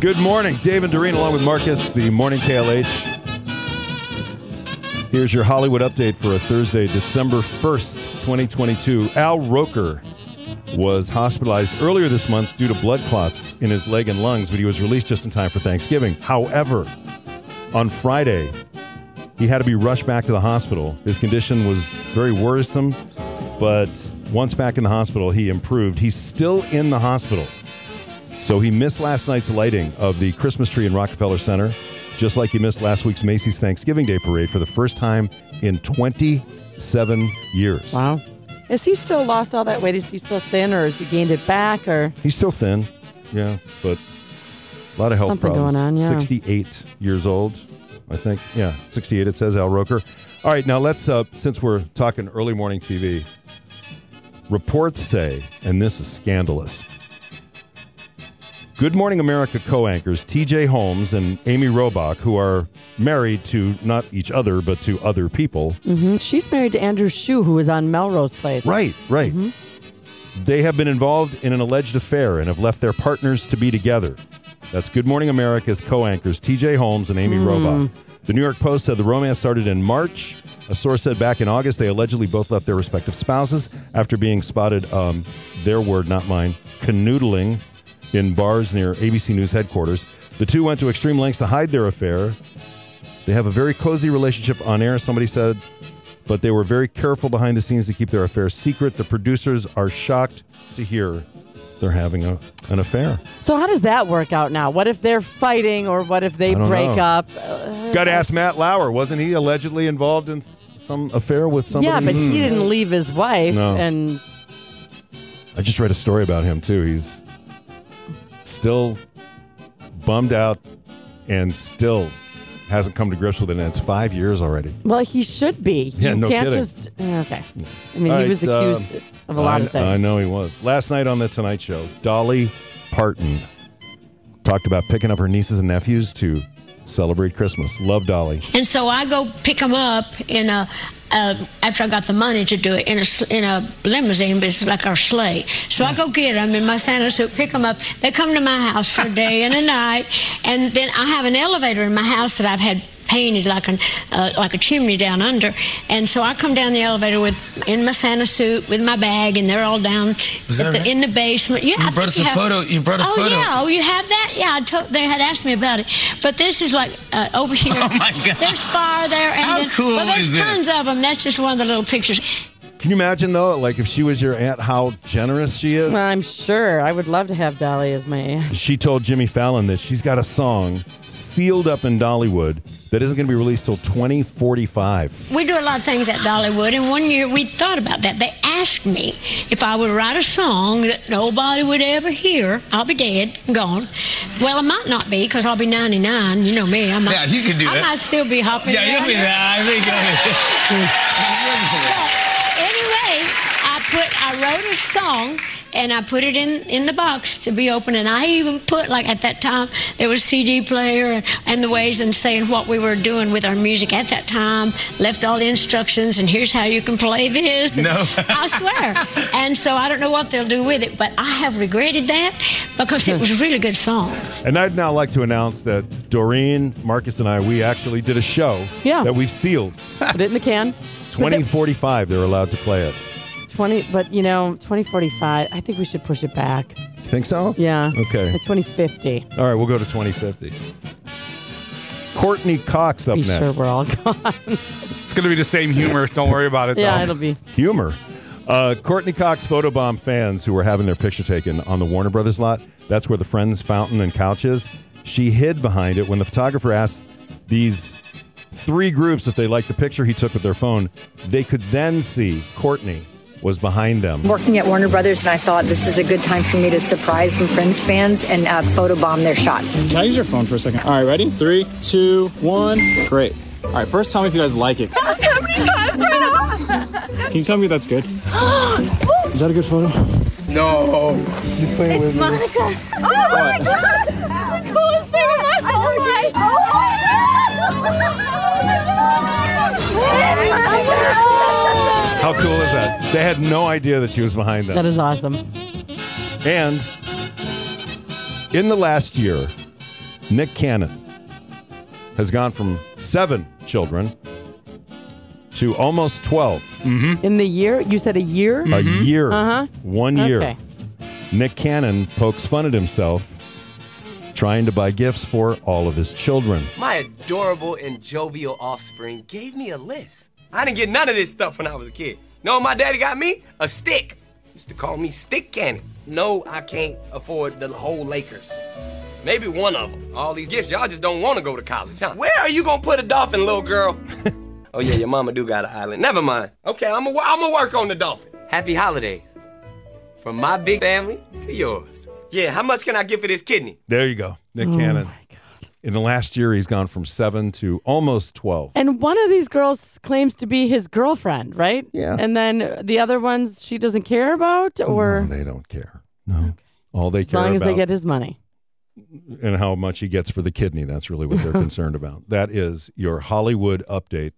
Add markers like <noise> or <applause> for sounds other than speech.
Good morning, Dave and Doreen, along with Marcus, the morning KLH. Here's your Hollywood update for a Thursday, December 1st, 2022. Al Roker was hospitalized earlier this month due to blood clots in his leg and lungs, but he was released just in time for Thanksgiving. However, on Friday, he had to be rushed back to the hospital. His condition was very worrisome, but once back in the hospital, he improved. He's still in the hospital. So he missed last night's lighting of the Christmas tree in Rockefeller Center, just like he missed last week's Macy's Thanksgiving Day parade for the first time in 27 years. Wow. Is he still lost all that weight? Is he still thin, or has he gained it back? Or He's still thin, yeah, but a lot of health Something problems. going on, yeah. 68 years old, I think. Yeah, 68 it says, Al Roker. All right, now let's, uh, since we're talking early morning TV, reports say, and this is scandalous, Good Morning America co anchors TJ Holmes and Amy Robach, who are married to not each other, but to other people. Mm-hmm. she's married to Andrew Shue, who was on Melrose Place. Right, right. They have been involved in an alleged affair and have left their partners to be together. That's Good Morning America's co anchors, TJ Holmes and Amy Robach. The New York Post said the romance started in March. A source said back in August they allegedly both left their respective spouses after being spotted, um, their word, not mine, canoodling in bars near ABC News headquarters. The two went to extreme lengths to hide their affair. They have a very cozy relationship on air, somebody said, but they were very careful behind the scenes to keep their affair secret. The producers are shocked to hear they're having a, an affair. So how does that work out now? What if they're fighting, or what if they break know. up? Uh, Got to ask Matt Lauer. Wasn't he allegedly involved in some affair with somebody? yeah, but he didn't leave his wife, No. and I just read a story about him too. He's still bummed out and still hasn't come to grips with it. And it's five years already. well, he should be. Yeah, you no can't kidding. just. Okay. I mean, All he right, was accused um, of a lot I, of things. I know he was. Last night on The Tonight Show, Dolly Parton talked about picking up her nieces and nephews to celebrate Christmas. Love Dolly. And so I go pick them up in a, uh, after I got the money to do it in a, in a limousine, but it's like our sleigh. So I go get them in my Santa suit, pick them up. They come to my house for a day and a <laughs> night. And then I have an elevator in my house that I've had painted like an uh, like a chimney down under. And so I come down the elevator with in my Santa suit with my bag, and they're all down Was that the, right? in the basement. Yeah, You I brought think us a have- photo- you brought a oh, photo. Yeah, oh, you have that? Yeah, I told, they had asked me about it. But this is like uh, over here. <laughs> Oh, my God. There's fire there, and How then, cool well, there's is this? tons of them. That's just one of the little pictures. Can you imagine though, like if she was your aunt, how generous she is? Well, I'm sure. I would love to have Dolly as my aunt. She told Jimmy Fallon that she's got a song sealed up in Dollywood that isn't going to be released till 2045. We do a lot of things at Dollywood, and one year we thought about that. They asked me if I would write a song that nobody would ever hear. I'll be dead, and gone. Well, I might not be because I'll be 99. You know me. I might, Yeah, you can do I that. might still be hopping. Yeah, you'll around be there. there. I think. You'll <laughs> be. Anyway, I put I wrote a song and I put it in in the box to be open, and I even put like at that time there was CD player and, and the ways and saying what we were doing with our music at that time. Left all the instructions, and here's how you can play this. No. I swear. <laughs> And so I don't know what they'll do with it, but I have regretted that because it was a really good song. And I'd now like to announce that Doreen, Marcus, and I, we actually did a show Yeah. that we've sealed. Put it in the can. 2045, they're allowed to play it. 20, but you know, 2045. I think we should push it back. You think so? Yeah. Okay. Like 2050. All right, we'll go to 2050. Courteney Cox up next. Be next. sure we're all gone. It's going to be the same humor. Don't worry about it. yeah, though. it'll be. Humor. Uh, Courteney Cox photobomb fans who were having their picture taken on the Warner Brothers lot. That's where the Friends fountain and couch is. She hid behind it when the photographer asked these three groups if they liked the picture he took with their phone. They could then see Courteney was behind them. working at Warner Brothers, and I thought this is a good time for me to surprise some Friends fans and uh, photobomb their shots. Can I use your phone for a second? All right, ready? Three, two, one. Great. All right, first tell me if you guys like it. How many times right now? Can you tell me if that's good? <gasps> Is that a good photo? No. You're playing with me? Monica. Oh my god! How cool is that? They had no idea that she was behind them. That is awesome. And in the last year, Nick Cannon has gone from seven children to almost 12. In the year? You said a year? A year. Uh-huh. One year. Okay. Nick Cannon pokes fun at himself trying to buy gifts for all of his children. My adorable and jovial offspring gave me a list. I didn't get none of this stuff when I was a kid. know what my daddy got me? A stick. Used to call me Stick Cannon. No, I can't afford the whole Lakers. Maybe one of them. All these gifts, y'all just don't want to go to college, huh? Where are you gonna put a dolphin, little girl? <laughs> oh yeah, your mama do got an island. Never mind. Okay, I'm gonna I'm gonna work on the dolphin. Happy holidays. From my big family to yours. Yeah, how much can I get for this kidney? There you go. Nick oh Cannon. In the last year, he's gone from seven to almost 12. And one of these girls claims to be his girlfriend, right? Yeah. And then the other ones she doesn't care about, or No, they don't care. No. All they as care about. As long as they get his money. and how much he gets for the kidney. That's really what they're <laughs> concerned about. That is your Hollywood update.